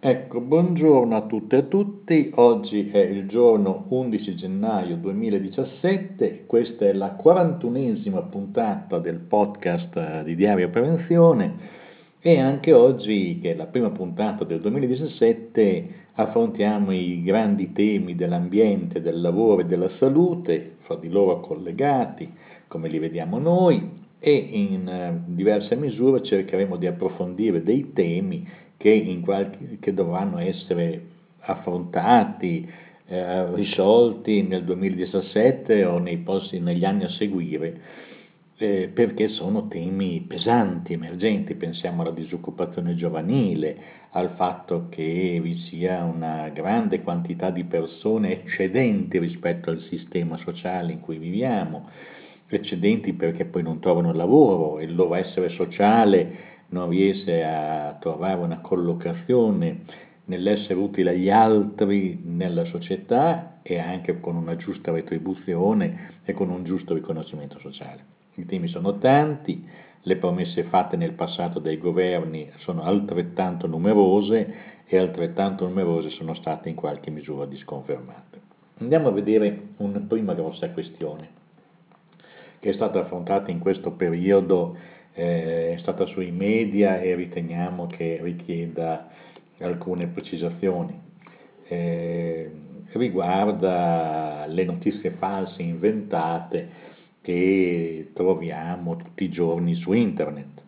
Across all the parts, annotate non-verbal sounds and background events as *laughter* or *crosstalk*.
Ecco, buongiorno a tutte e a tutti, oggi è il giorno 11 gennaio 2017, questa è la 41esima puntata del podcast eh, di Diario Prevenzione. E anche oggi, che è la prima puntata del 2017, affrontiamo i grandi temi dell'ambiente, del lavoro e della salute, fra di loro collegati, come li vediamo noi, e in eh, diverse misure cercheremo di approfondire dei temi che, qualche, che dovranno essere affrontati, eh, risolti nel 2017 o posti, negli anni a seguire, eh, perché sono temi pesanti, emergenti, pensiamo alla disoccupazione giovanile, al fatto che vi sia una grande quantità di persone eccedenti rispetto al sistema sociale in cui viviamo, eccedenti perché poi non trovano lavoro, il loro essere sociale non riesce a trovare una collocazione nell'essere utile agli altri nella società e anche con una giusta retribuzione e con un giusto riconoscimento sociale. I temi sono tanti, le promesse fatte nel passato dai governi sono altrettanto numerose e altrettanto numerose sono state in qualche misura disconfermate. Andiamo a vedere una prima grossa questione che è stata affrontata in questo periodo è stata sui media e riteniamo che richieda alcune precisazioni. Eh, riguarda le notizie false inventate che troviamo tutti i giorni su internet.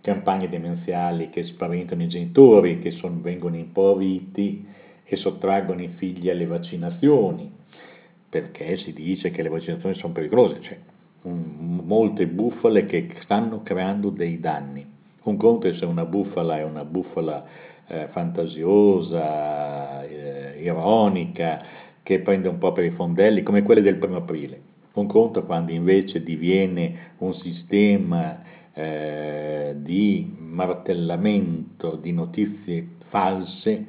Campagne demenziali che spaventano i genitori, che son, vengono impoveriti e sottraggono i figli alle vaccinazioni, perché si dice che le vaccinazioni sono pericolose. Cioè, molte bufale che stanno creando dei danni. Un conto è se una bufala è una bufala eh, fantasiosa, eh, ironica, che prende un po' per i fondelli, come quelle del primo aprile. Un conto quando invece diviene un sistema eh, di martellamento di notizie false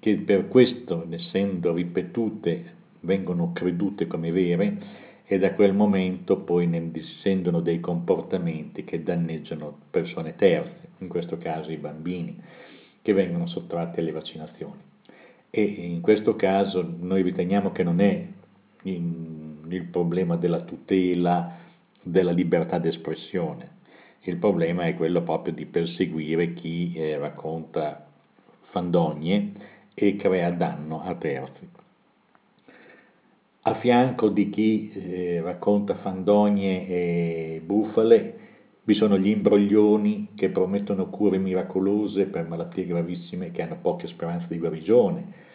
che per questo, essendo ripetute, vengono credute come vere e da quel momento poi ne discendono dei comportamenti che danneggiano persone terze, in questo caso i bambini, che vengono sottratti alle vaccinazioni. E in questo caso noi riteniamo che non è il problema della tutela della libertà d'espressione, il problema è quello proprio di perseguire chi eh, racconta fandonie e crea danno a terzi a fianco di chi eh, racconta fandonie e bufale vi sono gli imbroglioni che promettono cure miracolose per malattie gravissime che hanno poche speranze di guarigione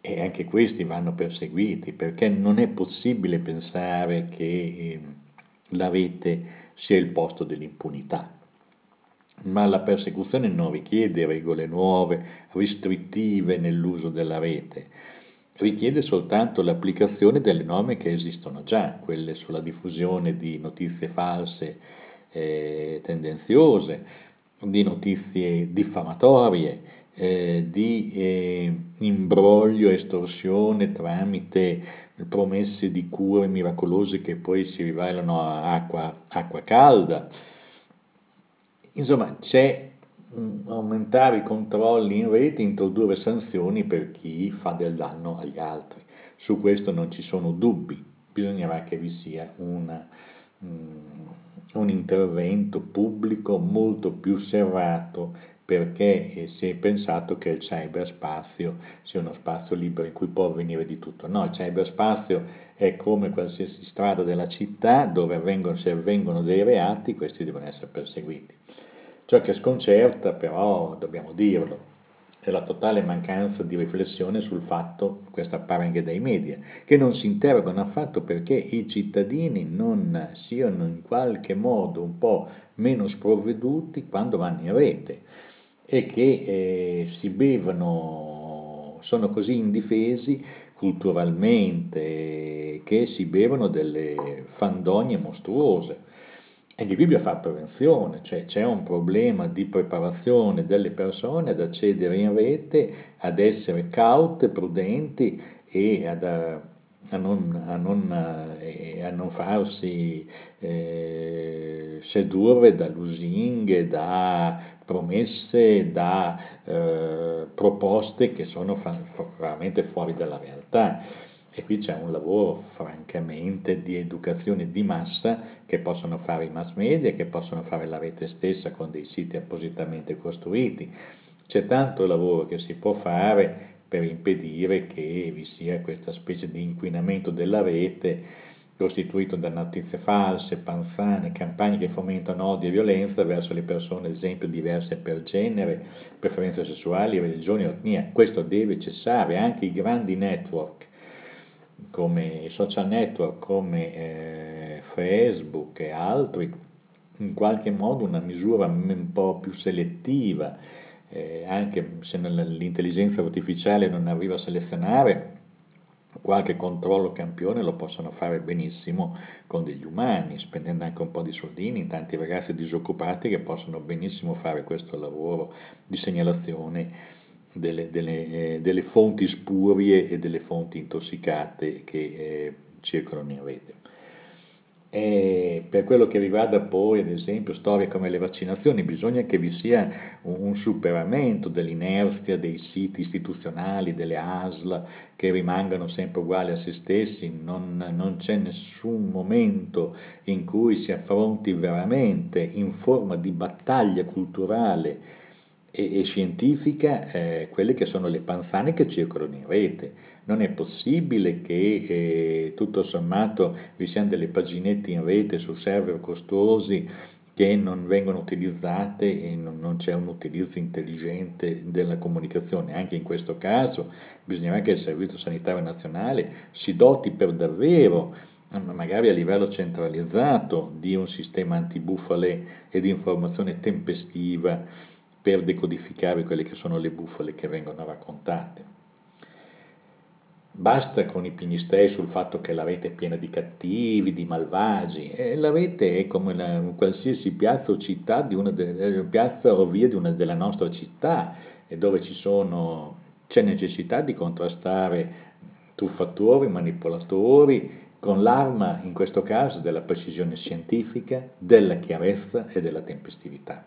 e anche questi vanno perseguiti perché non è possibile pensare che eh, la rete sia il posto dell'impunità. Ma la persecuzione non richiede regole nuove, restrittive nell'uso della rete richiede soltanto l'applicazione delle norme che esistono già, quelle sulla diffusione di notizie false eh, tendenziose, di notizie diffamatorie, eh, di eh, imbroglio, estorsione tramite promesse di cure miracolose che poi si rivelano acqua, acqua calda. Insomma, c'è aumentare i controlli in rete, introdurre sanzioni per chi fa del danno agli altri. Su questo non ci sono dubbi, bisognerà che vi sia una, um, un intervento pubblico molto più serrato perché eh, si è pensato che il cyberspazio sia uno spazio libero in cui può avvenire di tutto. No, il cyberspazio è come qualsiasi strada della città dove avvengono, se avvengono dei reati, questi devono essere perseguiti. Ciò che sconcerta, però, dobbiamo dirlo, è la totale mancanza di riflessione sul fatto, questo appare anche dai media, che non si interrogano affatto perché i cittadini non siano in qualche modo un po' meno sprovveduti quando vanno in rete e che eh, si bevono, sono così indifesi culturalmente che si bevono delle fandonie mostruose. Anche qui bisogna fare prevenzione, cioè c'è un problema di preparazione delle persone ad accedere in rete, ad essere caute, prudenti e ad, a, non, a, non, eh, a, non, farsi eh, sedurre da lusinghe, da promesse, da eh, proposte che sono veramente fuori dalla realtà. E qui c'è un lavoro francamente di educazione di massa che possono fare i mass media, che possono fare la rete stessa con dei siti appositamente costruiti. C'è tanto lavoro che si può fare per impedire che vi sia questa specie di inquinamento della rete costituito da notizie false, panzane, campagne che fomentano odio e violenza verso le persone, ad esempio, diverse per genere, preferenze sessuali, religione etnia. Questo deve cessare, anche i grandi network, come social network, come eh, Facebook e altri, in qualche modo una misura un po' più selettiva, eh, anche se l'intelligenza artificiale non arriva a selezionare, qualche controllo campione lo possono fare benissimo con degli umani, spendendo anche un po' di soldini, tanti ragazzi disoccupati che possono benissimo fare questo lavoro di segnalazione delle, delle, eh, delle fonti spurie e delle fonti intossicate che eh, circolano in rete. E per quello che riguarda poi, ad esempio, storie come le vaccinazioni, bisogna che vi sia un superamento dell'inerzia dei siti istituzionali, delle ASL, che rimangano sempre uguali a se stessi, non, non c'è nessun momento in cui si affronti veramente in forma di battaglia culturale e, e scientifica eh, quelle che sono le panzane che circolano in rete. Non è possibile che eh, tutto sommato vi siano delle paginette in rete su server costosi che non vengono utilizzate e non, non, c'è un utilizzo intelligente della comunicazione. Anche in questo caso bisogna che il Servizio Sanitario Nazionale si doti per davvero, magari a livello centralizzato, di un sistema antibufale e di informazione tempestiva per decodificare quelle che sono le bufale che vengono raccontate. Basta con i pignistei sul fatto che la rete è piena di cattivi, di malvagi, e la rete è come una, qualsiasi piazza o città, di una de, eh, piazza o via di una della nostra città, dove sono, c'è necessità di contrastare truffatori, manipolatori, con l'arma, in questo caso, della precisione scientifica, della chiarezza e della tempestività.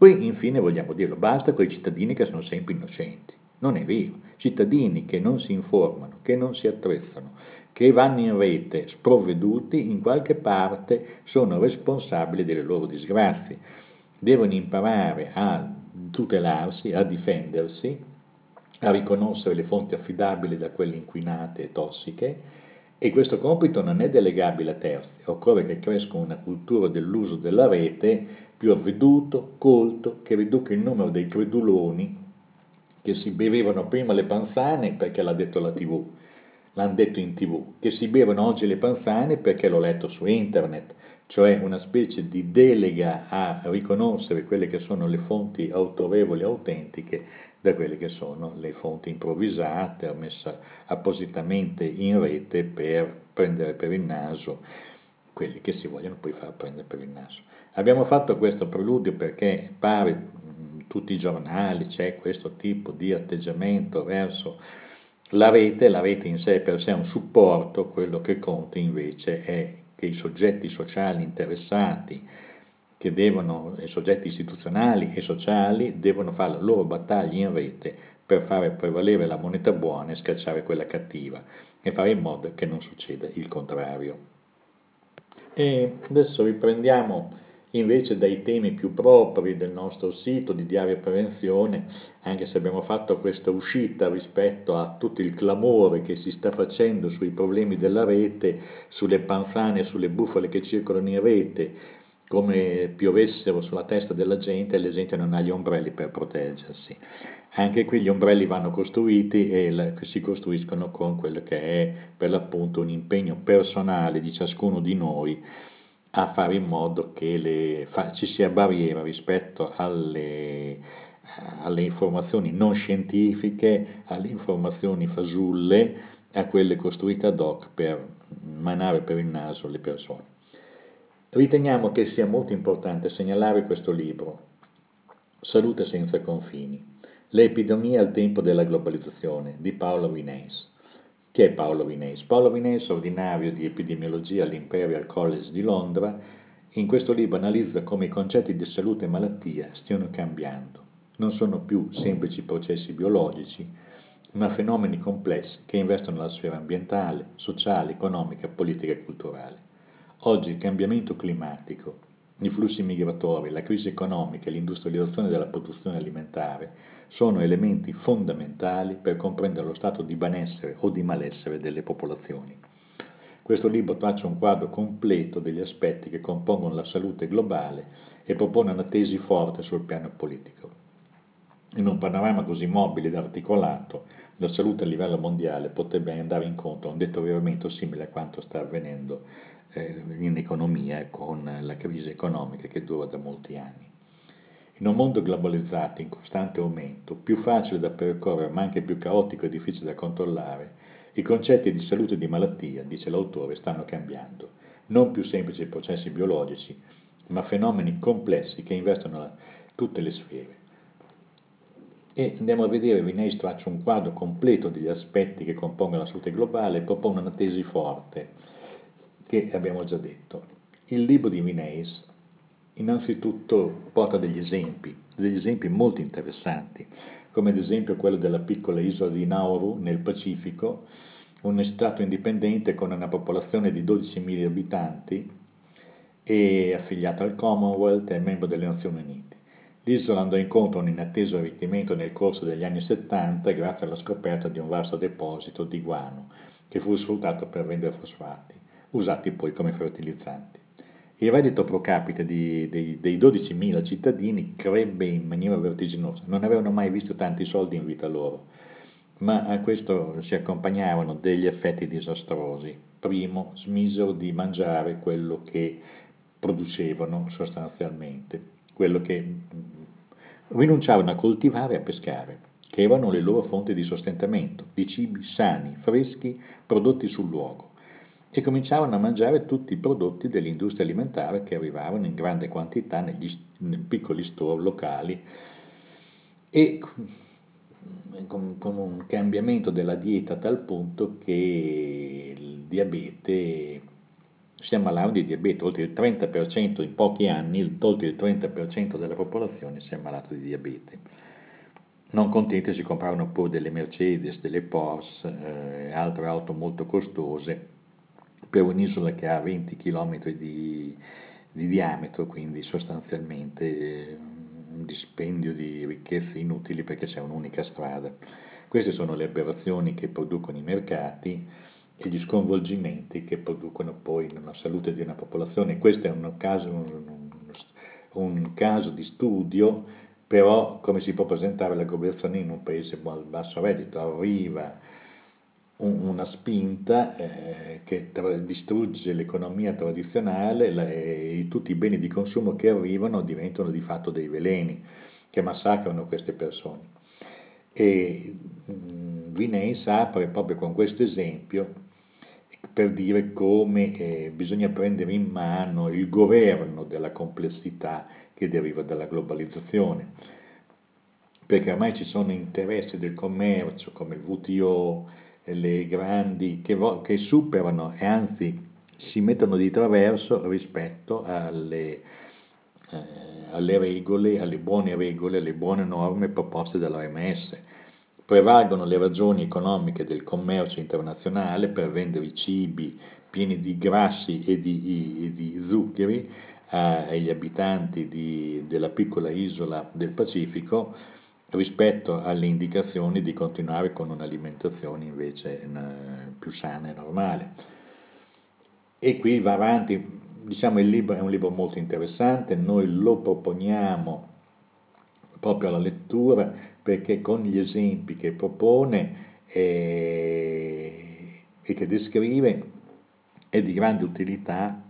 Poi infine vogliamo dirlo, basta con i cittadini che sono sempre innocenti. Non è vero. Cittadini che non si informano, che non si attrezzano, che vanno in rete sprovveduti, in qualche parte sono responsabili delle loro disgrazie. Devono imparare a tutelarsi, a difendersi, a riconoscere le fonti affidabili da quelle inquinate e tossiche e questo compito non è delegabile a terzi, occorre che cresca una cultura dell'uso della rete più avveduto, colto, che riduca il numero dei creduloni che si bevevano prima le panzane perché l'ha detto la tv, l'hanno detto in tv, che si bevono oggi le panzane perché l'ho letto su internet, cioè una specie di delega a riconoscere quelle che sono le fonti autorevoli e autentiche da quelle che sono le fonti improvvisate, messe appositamente in rete per prendere per il naso quelli che si vogliono poi far prendere per il naso. Abbiamo fatto questo preludio perché pare in tutti i giornali c'è questo tipo di atteggiamento verso la rete, la rete in sé per sé è un supporto, quello che conta invece è che i soggetti sociali interessati, che devono, i soggetti istituzionali e sociali devono fare la loro battaglia in rete per fare prevalere la moneta buona e scacciare quella cattiva e fare in modo che non succeda il contrario. E adesso riprendiamo invece dai temi più propri del nostro sito di Diario Prevenzione, anche se abbiamo fatto questa uscita rispetto a tutto il clamore che si sta facendo sui problemi della rete, sulle panzane, sulle bufale che circolano in rete, come piovessero sulla testa della gente e la gente non ha gli ombrelli per proteggersi. Anche qui gli ombrelli vanno costruiti e si costruiscono con quello che è per l'appunto un impegno personale di ciascuno di noi a fare in modo che le, fa, ci sia barriera rispetto alle, alle informazioni non scientifiche, alle informazioni fasulle, a quelle costruite ad hoc per manare per il naso le persone. Riteniamo che sia molto importante segnalare questo libro, Salute senza confini, le epidemie al tempo della globalizzazione di Paolo Vineis. Chi è Paolo Vineis? Paolo Vineis, ordinario di epidemiologia all'Imperial College di Londra, in questo libro analizza come i concetti di salute e malattia stiano cambiando. Non sono più semplici processi biologici, ma fenomeni complessi che investono la sfera ambientale, sociale, economica, politica e culturale. Oggi il cambiamento climatico, i flussi migratori, la crisi economica e l'industrializzazione della produzione alimentare sono elementi fondamentali per comprendere lo stato di benessere o di malessere delle popolazioni. Questo libro traccia un quadro completo degli aspetti che compongono la salute globale e propone una tesi forte sul piano politico. In un panorama così mobile ed articolato, la salute a livello mondiale potrebbe andare incontro a un deterioramento simile a quanto sta avvenendo in economia con la crisi economica che dura da molti anni. In un mondo globalizzato in costante aumento, più facile da percorrere ma anche più caotico e difficile da controllare, i concetti di salute e di malattia, dice l'autore, stanno cambiando. Non più semplici processi biologici, ma fenomeni complessi che investono la, tutte le sfere. E andiamo a vedere, Vinay traccia un quadro completo degli aspetti che compongono la salute globale e propone una tesi forte, che abbiamo già detto. Il libro di Vineis innanzitutto porta degli esempi, degli esempi molto interessanti come ad esempio quello della piccola isola di Nauru nel Pacifico, un Stato indipendente con una popolazione di 12.000 abitanti e affiliato al Commonwealth e membro delle Nazioni Unite. L'isola andò incontro a un inatteso arricchimento nel corso degli anni 70 grazie alla scoperta di un vasto deposito di guano che fu sfruttato per vendere fosfati, usati poi come fertilizzanti. Il reddito pro capite di, dei, dei 12.000 cittadini crebbe in maniera vertiginosa, non avevano mai visto tanti soldi in vita loro, ma a questo si accompagnavano degli effetti disastrosi. Primo, smisero di mangiare quello che producevano sostanzialmente, quello che mm, rinunciavano a coltivare e a pescare, che erano le loro fonti di sostentamento, di cibi sani, freschi, prodotti sul luogo e cominciavano a mangiare tutti i prodotti dell'industria alimentare che arrivavano in grande quantità negli, nei piccoli store locali e con, con, un cambiamento della dieta a tal punto che il diabete si ammalavano di diabete, oltre il 30% in pochi anni, oltre il 30% della popolazione si è ammalato di diabete. Non contenti si compravano pure delle Mercedes, delle Porsche, eh, altre auto molto costose per un'isola che ha 20 km di, di diametro, quindi sostanzialmente eh, un dispendio di ricchezze inutili perché c'è un'unica strada. Queste sono le aberrazioni che producono i mercati e gli sconvolgimenti che producono poi nella salute di una popolazione. Questo è un caso, un, un caso di studio, però come si può presentare la globalizzazione in un paese a basso reddito? Arriva una spinta eh, che tra- distrugge l'economia tradizionale la, e tutti i beni di consumo che arrivano diventano di fatto dei veleni che massacrano queste persone. E mh, Vinay apre proprio con questo esempio per dire come eh, bisogna prendere in mano il governo della complessità che deriva dalla globalizzazione, perché ormai ci sono interessi del commercio come il WTO, le grandi che, vo- che superano e anzi si mettono di traverso rispetto alle, eh, alle regole, alle buone regole, alle buone norme proposte dall'OMS. Prevalgono le ragioni economiche del commercio internazionale per vendere i cibi pieni di grassi e di, e di zuccheri eh, agli abitanti di, della piccola isola del Pacifico rispetto alle indicazioni di continuare con un'alimentazione invece più sana e normale. E qui va avanti, diciamo il libro è un libro molto interessante, noi lo proponiamo proprio alla lettura perché con gli esempi che propone e, e che descrive è di grande utilità,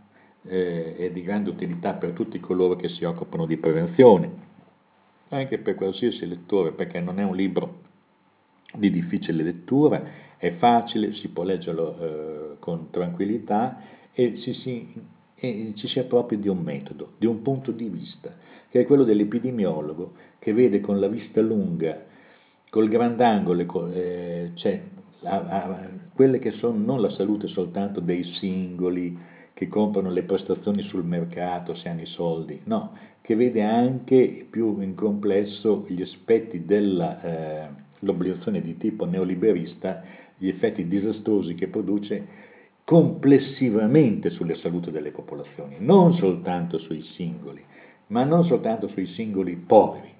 eh, è di grande utilità per tutti coloro che si occupano di prevenzione anche per qualsiasi lettore, perché non è un libro di difficile lettura, è facile, si può leggerlo eh, con tranquillità e ci si, e ci si appropria di un metodo, di un punto di vista, che è quello dell'epidemiologo che vede con la vista lunga, col grandangolo, eh, cioè, a, a, quelle che sono non la salute soltanto dei singoli, che comprano le prestazioni sul mercato se hanno i soldi, no, che vede anche più in complesso gli aspetti dell'obbligazione eh, di tipo neoliberista, gli effetti disastrosi che produce complessivamente sulla salute delle popolazioni, non soltanto sui singoli, ma non soltanto sui singoli poveri,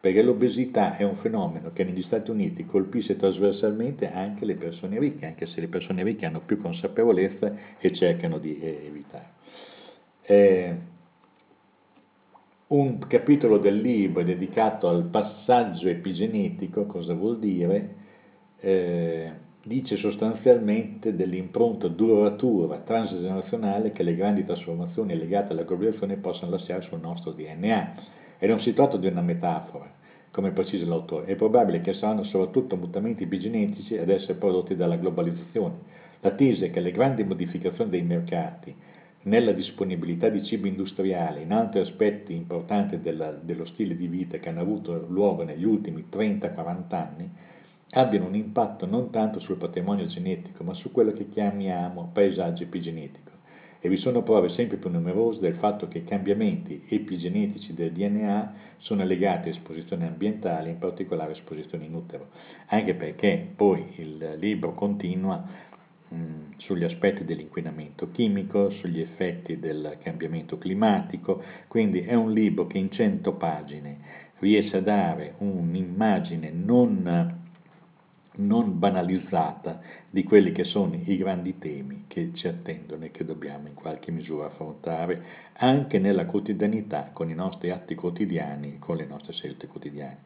perché l'obesità è un fenomeno che negli Stati Uniti colpisce trasversalmente anche le persone ricche, anche se le persone ricche hanno più consapevolezza e cercano di eh, evitare. Eh, un capitolo del libro è dedicato al passaggio epigenetico, cosa vuol dire? Eh, dice sostanzialmente dell'impronta duratura transgenerazionale che le grandi trasformazioni legate alla globalizzazione possono lasciare sul nostro DNA. E non si tratta di una metafora, come precisa l'autore, è probabile che saranno soprattutto mutamenti epigenetici ad essere prodotti dalla globalizzazione. La tesi è che le grandi modificazioni dei mercati nella disponibilità di cibi industriali, in altri aspetti importanti della, dello stile di vita che hanno avuto luogo negli ultimi 30-40 anni, abbiano un impatto non tanto sul patrimonio genetico, ma su quello che chiamiamo paesaggio epigenetico. E vi sono prove sempre più numerose del fatto che i cambiamenti epigenetici del DNA sono legati a esposizioni ambientali, in particolare esposizioni in utero, anche perché poi il libro continua sugli aspetti dell'inquinamento chimico, sugli effetti del cambiamento climatico, quindi è un libro che in 100 pagine riesce a dare un'immagine non non banalizzata di quelli che sono i grandi temi che ci attendono e che dobbiamo in qualche misura affrontare anche nella quotidianità, con i nostri atti quotidiani, con le nostre scelte quotidiane.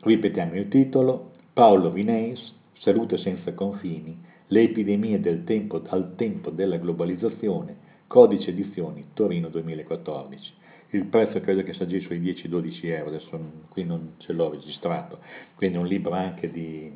Ripetiamo il titolo, Paolo Vineis, Salute senza confini, le epidemie del tempo, al tempo della globalizzazione, Codice Edizioni, Torino 2014. Il prezzo credo che sia sui 10-12 euro, adesso qui non ce l'ho registrato, quindi è un libro anche di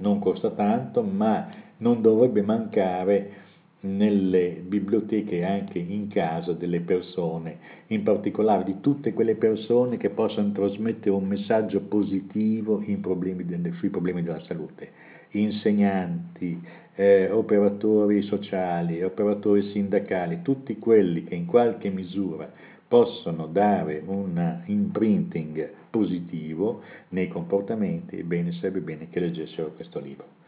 non costa tanto, ma non dovrebbe mancare nelle biblioteche e anche in casa delle persone, in particolare di tutte quelle persone che possano trasmettere un messaggio positivo problemi sui problemi della salute, insegnanti, eh, operatori sociali, operatori sindacali, tutti quelli che in qualche misura possono dare un imprinting positivo nei comportamenti, ebbene sarebbe bene che leggessero questo libro.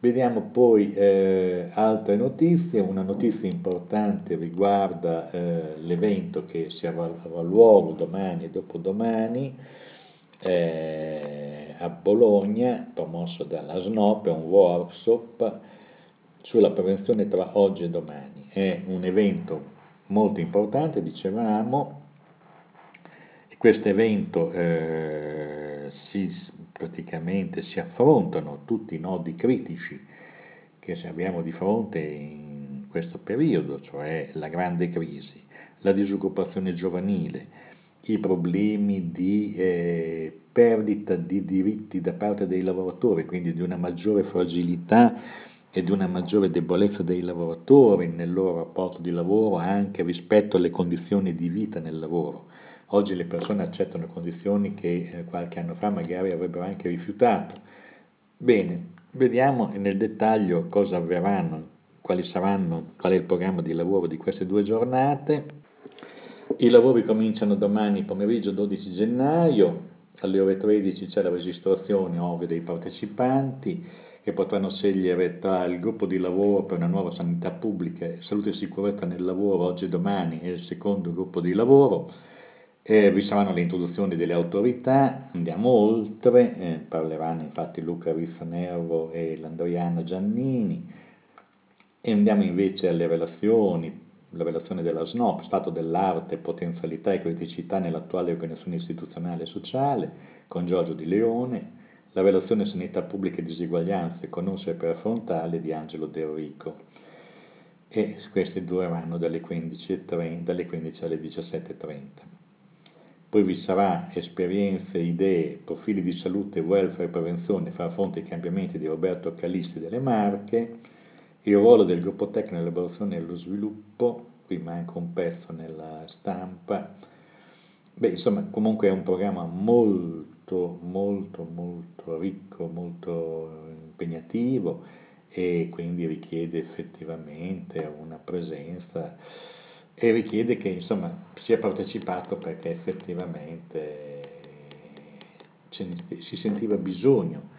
Vediamo poi eh, altre notizie, una notizia importante riguarda eh, l'evento che si avrà, luogo domani e dopodomani eh, a Bologna, promosso dalla SNOP, è un workshop sulla prevenzione tra oggi e domani. È un evento molto importante, dicevamo, questo evento eh, si, praticamente si affrontano tutti i nodi critici che abbiamo di fronte in questo periodo, cioè la grande crisi, la disoccupazione giovanile, i problemi di eh, perdita di diritti da parte dei lavoratori, quindi di una maggiore fragilità e di una maggiore debolezza dei lavoratori nel loro rapporto di lavoro anche rispetto alle condizioni di vita nel lavoro. Oggi le persone accettano condizioni che eh, qualche anno fa magari avrebbero anche rifiutato. Bene, vediamo nel dettaglio cosa avverranno, quali saranno, qual è il programma di lavoro di queste due giornate. I lavori cominciano domani pomeriggio 12 gennaio, alle ore 13 c'è la registrazione ovvio dei partecipanti che potranno scegliere tra il gruppo di lavoro per una nuova sanità pubblica, salute e sicurezza nel lavoro oggi e domani e il secondo gruppo di lavoro. Eh, vi saranno le introduzioni delle autorità, andiamo oltre, eh, parleranno infatti Luca Rizzanervo e l'Andriana Giannini, e andiamo invece alle relazioni, la relazione della SNOP, stato dell'arte, potenzialità e criticità nell'attuale organizzazione istituzionale e sociale, con Giorgio Di Leone, la relazione sanità pubblica e diseguaglianze con un frontale di Angelo Del Rico. E queste dureranno dalle 15, dalle 15 alle 17.30. Poi vi sarà esperienze, idee, profili di salute, welfare e prevenzione, far fronte ai cambiamenti di Roberto Calisti delle Marche, il ruolo del gruppo tecnico nell'elaborazione e nello sviluppo, qui manca un pezzo nella stampa. Beh, insomma, comunque è un programma molto, molto, molto ricco, molto impegnativo e quindi richiede effettivamente una presenza e richiede che insomma sia partecipato perché effettivamente si sentiva bisogno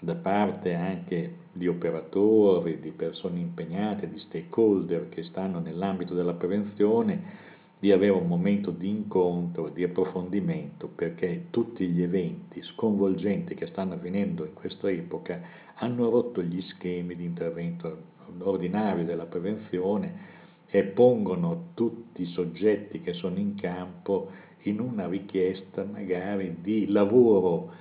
da parte anche di operatori, di persone impegnate, di stakeholder che stanno nell'ambito della prevenzione, di avere un momento di incontro, di approfondimento, perché tutti gli eventi sconvolgenti che stanno avvenendo in questa epoca hanno rotto gli schemi di intervento ordinario della prevenzione e pongono tutti i soggetti che sono in campo in una richiesta magari di lavoro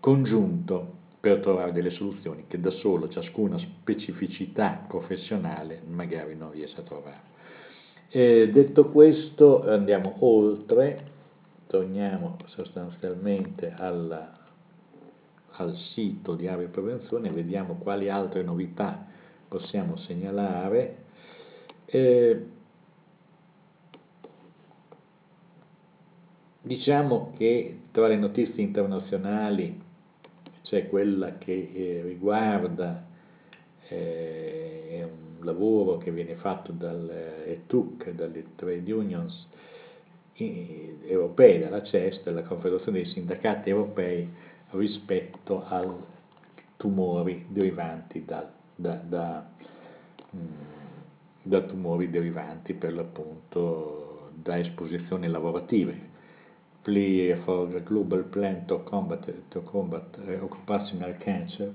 congiunto per trovare delle soluzioni che da solo ciascuna specificità professionale magari non riesce a trovare. E detto questo andiamo oltre, torniamo sostanzialmente alla, al sito di Area Prevenzione e vediamo quali altre novità possiamo segnalare. Eh, diciamo che tra le notizie internazionali c'è quella che eh, riguarda eh, un lavoro che viene fatto dall'ETUC, dalle trade unions europee, dalla CES, dalla Confederazione dei Sindacati Europei, rispetto ai tumori derivanti da, da, da, mm, da tumori derivanti per l'appunto da esposizioni lavorative. Plea for the Global Plan to Combat, to combat uh, Occupational Cancer,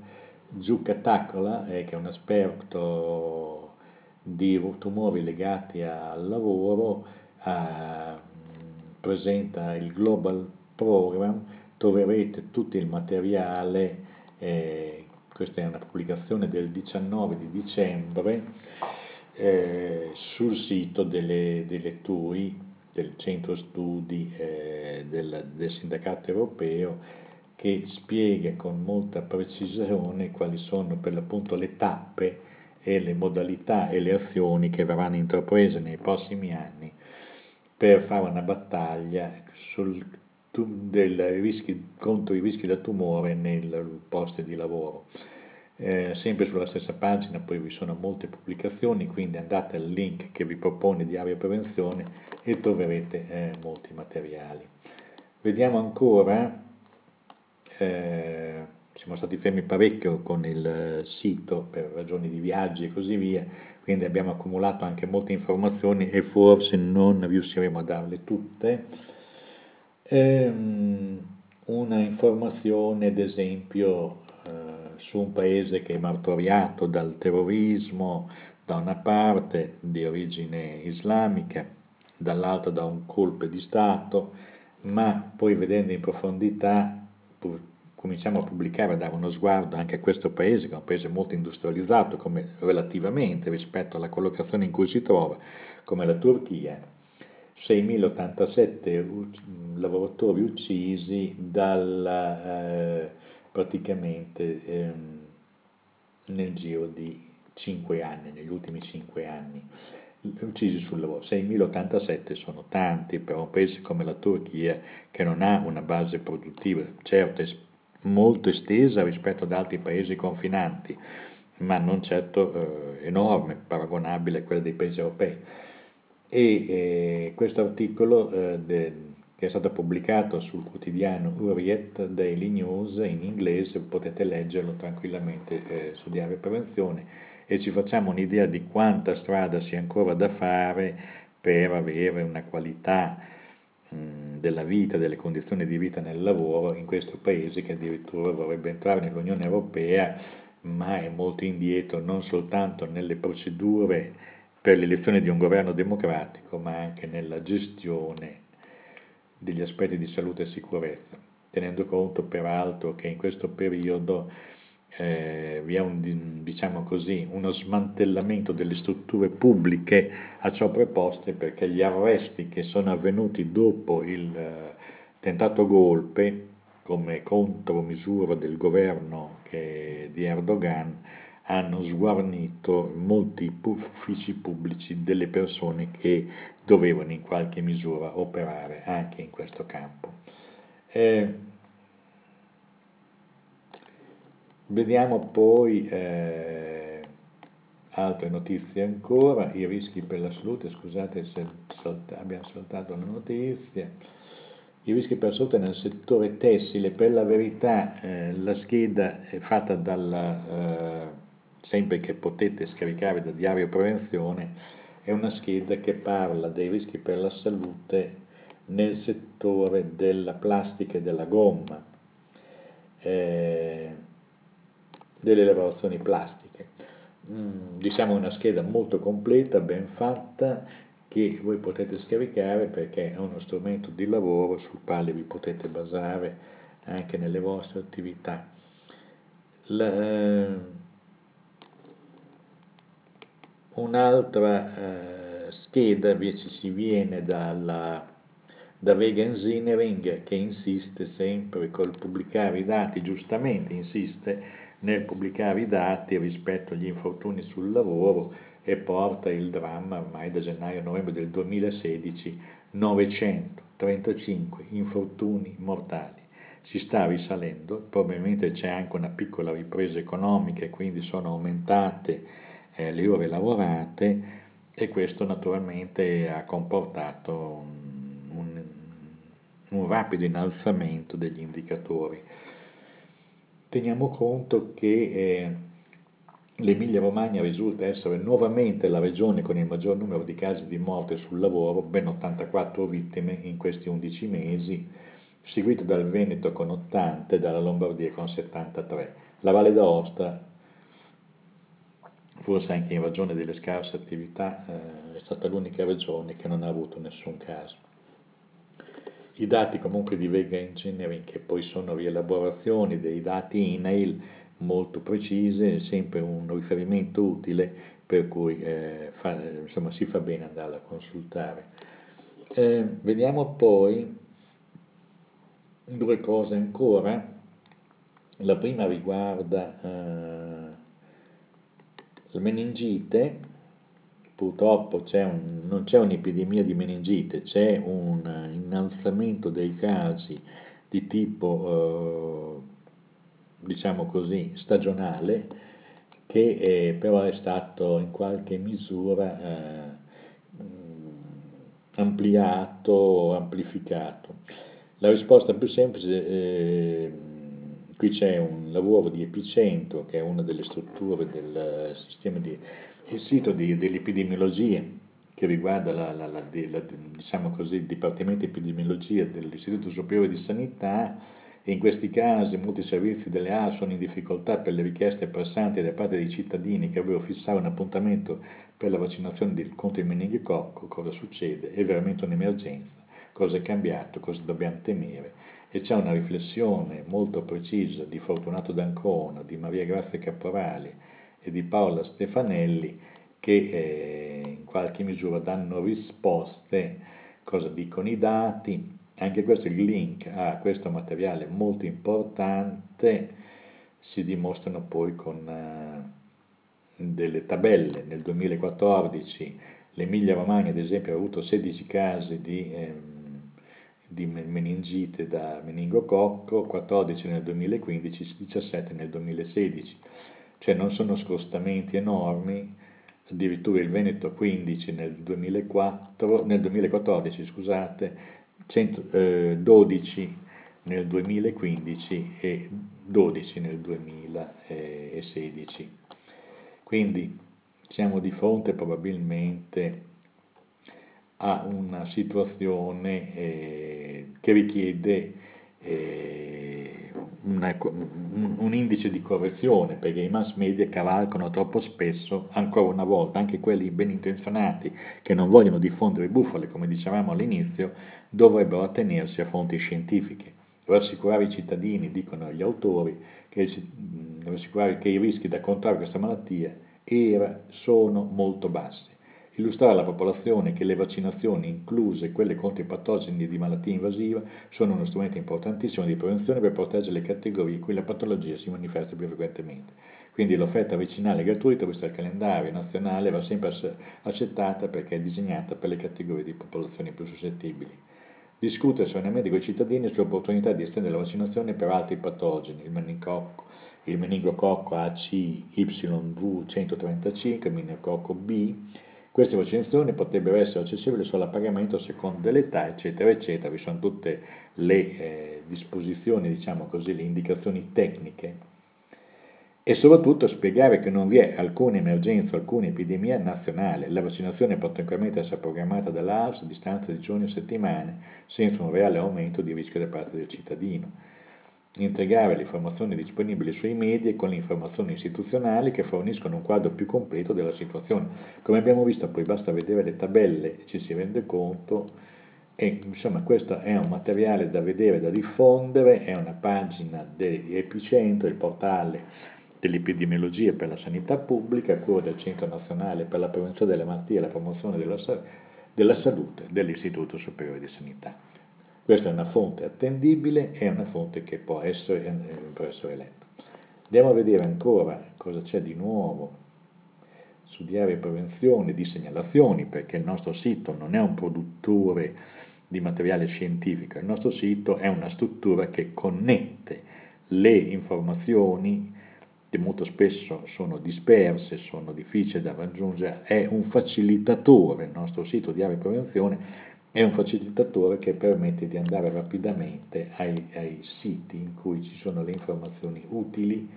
Zucca Taccola, eh, che è un esperto di tumori legati al lavoro, eh, presenta il Global Program, troverete tutto il materiale, eh, questa è una pubblicazione del 19 di dicembre, eh, sul sito delle, delle TUI del centro studi eh, del, del sindacato europeo che spiega con molta precisione quali sono per l'appunto le tappe e le modalità e le azioni che verranno intraprese nei prossimi anni per fare una battaglia sul, rischi, contro i rischi da tumore nel posto di lavoro. Eh, sempre sulla stessa pagina poi vi sono molte pubblicazioni, quindi andate al link che vi propone Diario Prevenzione e troverete eh, molti materiali. Vediamo ancora, eh, siamo stati fermi parecchio con il sito per ragioni di viaggi e così via, quindi abbiamo accumulato anche molte informazioni e forse non riusciremo a darle tutte. Ehm, una informazione, ad esempio, su un paese che è martoriato dal terrorismo da una parte di origine islamica, dall'altra da un colpo di Stato, ma poi vedendo in profondità cominciamo a pubblicare, a dare uno sguardo anche a questo paese, che è un paese molto industrializzato come, relativamente rispetto alla collocazione in cui si trova, come la Turchia, 6.087 lavoratori uccisi dalla... Eh, praticamente ehm, nel giro di 5 anni, negli ultimi 5 anni, uccisi sul lavoro. 6.087 sono tanti per un paese come la Turchia che non ha una base produttiva, certo molto estesa rispetto ad altri paesi confinanti, ma non certo eh, enorme, paragonabile a quella dei paesi europei. E eh, questo articolo eh, de, che è stato pubblicato sul quotidiano Uriet Daily News in inglese, potete leggerlo tranquillamente eh, su Diario Prevenzione. E ci facciamo un'idea di quanta strada sia ancora da fare per avere una qualità mh, della vita, delle condizioni di vita nel lavoro in questo paese che addirittura vorrebbe entrare nell'Unione Europea ma è molto indietro non soltanto nelle procedure per l'elezione di un governo democratico ma anche nella gestione degli aspetti di salute e sicurezza, tenendo conto peraltro che in questo periodo eh, vi è un, diciamo così, uno smantellamento delle strutture pubbliche a ciò preposte perché gli arresti che sono avvenuti dopo il eh, tentato golpe come contromisura del governo che, di Erdogan hanno sguarnito molti uffici pubblici delle persone che dovevano in qualche misura operare anche in questo campo. Eh, vediamo poi eh, altre notizie ancora, i rischi per la salute, scusate se salta, abbiamo saltato la notizia, i rischi per la salute nel settore tessile, per la verità eh, la scheda è fatta dalla, eh, sempre che potete scaricare da Diario Prevenzione, è una scheda che parla dei rischi per la salute nel settore della plastica e della gomma, eh, delle lavorazioni plastiche. Mm, diciamo una scheda molto completa, ben fatta, che voi potete scaricare perché è uno strumento di lavoro sul quale vi potete basare anche nelle vostre attività. La, eh, un'altra eh, scheda invece ci viene dalla da Vega Engineering che insiste sempre col pubblicare i dati, giustamente insiste nel pubblicare i dati rispetto agli infortuni sul lavoro e porta il dramma ormai da gennaio a novembre del 2016 935 infortuni mortali. Si sta risalendo, probabilmente c'è anche una piccola ripresa economica e quindi sono aumentate eh, le ore lavorate e questo naturalmente ha comportato un rapido innalzamento degli indicatori. Teniamo conto che eh, l'Emilia Romagna risulta essere nuovamente la regione con il maggior numero di casi di morte sul lavoro, ben 84 vittime in questi 11 mesi, seguito dal Veneto con 80 e dalla Lombardia con 73. La Valle d'Aosta, forse anche in ragione delle scarse attività, eh, è stata l'unica regione che non ha avuto nessun caso. I dati comunque di Vega Engineering, che poi sono rielaborazioni dei dati INAIL molto precise, è sempre un riferimento utile per cui eh, fa, insomma, si fa bene andarla a consultare. Eh, vediamo poi due cose ancora. La prima riguarda eh, la meningite, purtroppo c'è un, non c'è un'epidemia di meningite, c'è un innalzamento dei casi di tipo, eh, diciamo così, stagionale, che è, però è stato in qualche misura eh, ampliato, amplificato. La risposta più semplice, eh, qui c'è un lavoro di Epicentro, che è una delle strutture del sistema di il sito di, dell'epidemiologia che riguarda la, la, la, diciamo così, il Dipartimento di Epidemiologia dell'Istituto Superiore di Sanità e in questi casi molti servizi delle AL sono in difficoltà per le richieste pressanti da parte dei cittadini che avrebbero fissato un appuntamento per la vaccinazione del, contro il meningococco, cosa succede? È veramente un'emergenza, cosa è cambiato, cosa dobbiamo temere? E c'è una riflessione molto precisa di Fortunato D'Ancona, di Maria Grazia Caporali, e di Paola Stefanelli che eh, in qualche misura danno risposte, cosa dicono i dati, anche questo il link a questo materiale molto importante, si dimostrano poi con eh, delle tabelle. Nel 2014 l'Emilia Romagna ad esempio ha avuto 16 casi di, eh, di meningite da meningococco, 14 nel 2015, 17 nel 2016 cioè non sono scostamenti enormi, addirittura il Veneto 15 nel, 2004, nel 2014, scusate, 100, eh, 12 nel 2015 e 12 nel 2016. Quindi siamo di fronte probabilmente a una situazione eh, che richiede eh, una, un, indice di correzione perché i mass media cavalcano troppo spesso, ancora una volta, anche quelli ben intenzionati che non vogliono diffondere bufale, come dicevamo all'inizio, dovrebbero attenersi a fonti scientifiche, rassicurare i cittadini, dicono gli autori, che, che i rischi da contrarre questa malattia era, sono molto bassi illustrare alla popolazione che le vaccinazioni, incluse quelle contro i patogeni di malattia invasiva, sono uno strumento importantissimo di prevenzione per proteggere le categorie in cui la patologia si manifesta più frequentemente. Quindi l'offerta vaccinale gratuita, visto il calendario nazionale, va sempre accettata perché è disegnata per le categorie di popolazioni più suscettibili. Discutere serenamente con i cittadini sull'opportunità di estendere la vaccinazione per altri patogeni, il meningococco, il meningococco ACYV135, il meningococco B. Queste vaccinazioni potrebbero essere accessibili solo a pagamento a seconda dell'età, eccetera, eccetera. Vi sono tutte le eh, disposizioni, diciamo così, le indicazioni tecniche e soprattutto spiegare che non vi è alcuna emergenza, alcuna epidemia nazionale. La vaccinazione può tranquillamente essere programmata dall'ARS a distanza di giorni o settimane senza un reale aumento di rischio da parte del cittadino. Integrare le informazioni disponibili sui media con le informazioni istituzionali che forniscono un quadro più completo della situazione. Come abbiamo visto poi basta vedere le tabelle e ci si rende conto e insomma questo è un materiale da vedere, da diffondere, è una pagina di Epicentro, il portale dell'epidemiologia per la sanità pubblica a cura del Centro Nazionale per la Prevenzione delle Malattie e la Promozione della, della Salute dell'Istituto Superiore di Sanità. Questa è una fonte attendibile e una fonte che può essere, eh, può essere letta. Andiamo a vedere ancora cosa c'è di nuovo su diario prevenzione di segnalazioni, perché il nostro sito non è un produttore di materiale scientifico, il nostro sito è una struttura che connette le informazioni che molto spesso sono disperse, sono difficili da raggiungere, è un facilitatore, il nostro sito di area prevenzione è un facilitatore che permette di andare rapidamente ai, ai siti in cui ci sono le informazioni utili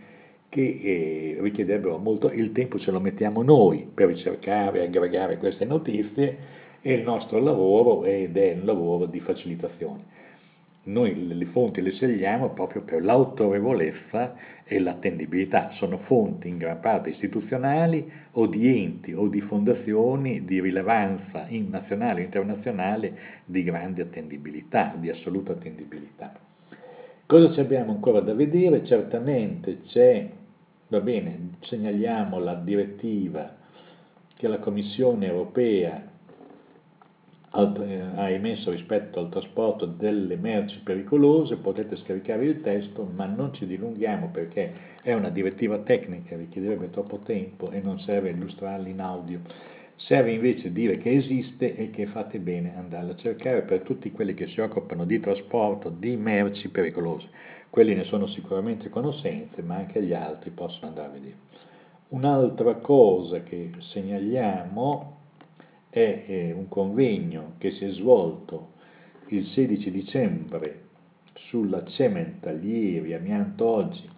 che eh, richiederebbero molto, il tempo ce lo mettiamo noi per ricercare, aggregare queste notizie, è il nostro lavoro ed è un lavoro di facilitazione. Noi le fonti le scegliamo proprio per l'autorevolezza e l'attendibilità, sono fonti in gran parte istituzionali o di enti o di fondazioni di rilevanza nazionale e internazionale di grande attendibilità, di assoluta attendibilità. Cosa ci abbiamo ancora da vedere? Certamente c'è, va bene, segnaliamo la direttiva che la Commissione europea ha emesso rispetto al trasporto delle merci pericolose, potete scaricare il testo, ma non ci dilunghiamo perché è una direttiva tecnica, richiederebbe troppo tempo e non serve illustrarla in audio. Serve invece dire che esiste e che fate bene andare a cercare per tutti quelli che si occupano di trasporto di merci pericolose. Quelli ne sono sicuramente conoscenze, ma anche gli altri possono andare a vedere. Un'altra cosa che segnaliamo è un convegno che si è svolto il 16 dicembre sulla cementaglieri amianto oggi.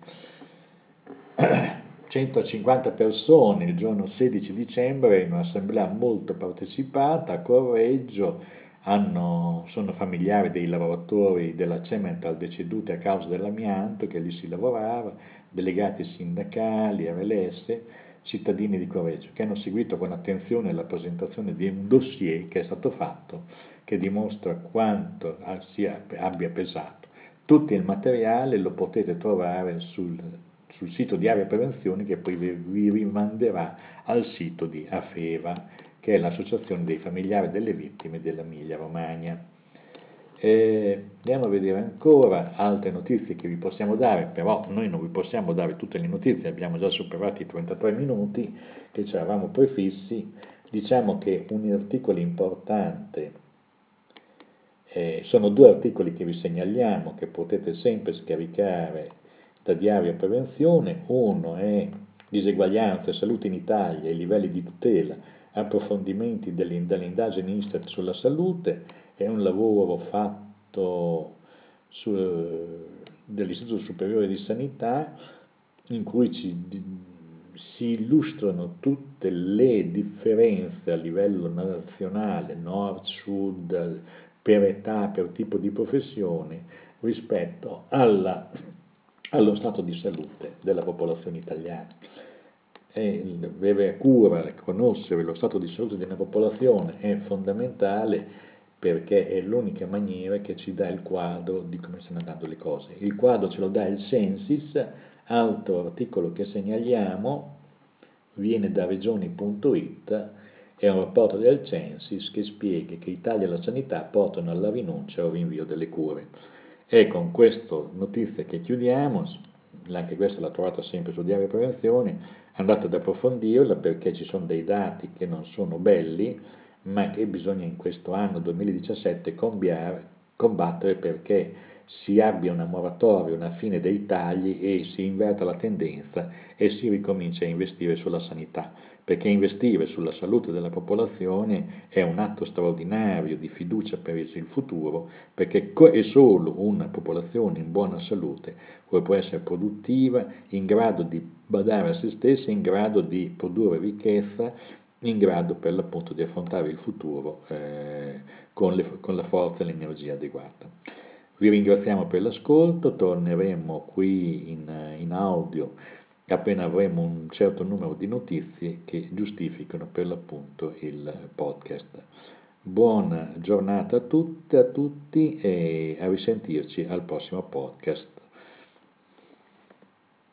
*clears throat* 150 persone il giorno 16 dicembre in un'assemblea molto partecipata a Correggio hanno, sono familiari dei lavoratori della Cemental deceduti a causa dell'amianto che lì si lavorava, delegati sindacali, RLS cittadini di Correggio che hanno seguito con attenzione la presentazione di un dossier che è stato fatto che dimostra quanto sia, abbia pesato. Tutto il materiale lo potete trovare sul, sul sito di Area Prevenzione che poi vi rimanderà al sito di AFEVA, che è l'associazione dei familiari delle vittime dell'Emilia Romagna. Eh, andiamo a vedere ancora altre notizie che vi possiamo dare, però noi non vi possiamo dare tutte le notizie, abbiamo già superato i 33 minuti che ci eravamo prefissi. Diciamo che un articolo importante, eh, sono due articoli che vi segnaliamo che potete sempre scaricare da Diario Prevenzione, uno è Diseguaglianza e salute in Italia, i livelli di tutela, approfondimenti delle indagini Istat sulla salute, è un lavoro fatto su, dell'Istituto Superiore di Sanità in cui ci, si illustrano tutte le differenze a livello nazionale, nord, sud, per età, per tipo di professione, rispetto alla, allo stato di salute della popolazione italiana. E avere cura, conoscere lo stato di salute di una popolazione è fondamentale perché è l'unica maniera che ci dà il quadro di come stanno andando le cose. Il quadro ce lo dà il Censis, altro articolo che segnaliamo, viene da regioni.it, è un rapporto del Censis che spiega che Italia e la sanità portano alla rinuncia o rinvio delle cure. E con questa notizia che chiudiamo, anche questa l'ha trovata sempre su Diario Prevenzione, andate ad approfondirla perché ci sono dei dati che non sono belli, ma che bisogna in questo anno 2017 combattere perché si abbia una moratoria, una fine dei tagli e si inverta la tendenza e si ricomincia a investire sulla sanità, perché investire sulla salute della popolazione è un atto straordinario di fiducia per il futuro, perché è solo una popolazione in buona salute che può essere produttiva, in grado di badare a se stessa, in grado di produrre ricchezza, in grado per l'appunto di affrontare il futuro eh, con, le, con la forza e l'energia adeguata. Vi ringraziamo per l'ascolto, torneremo qui in, in audio appena avremo un certo numero di notizie che giustificano per l'appunto il podcast. Buona giornata a tutte, a tutti e a risentirci al prossimo podcast.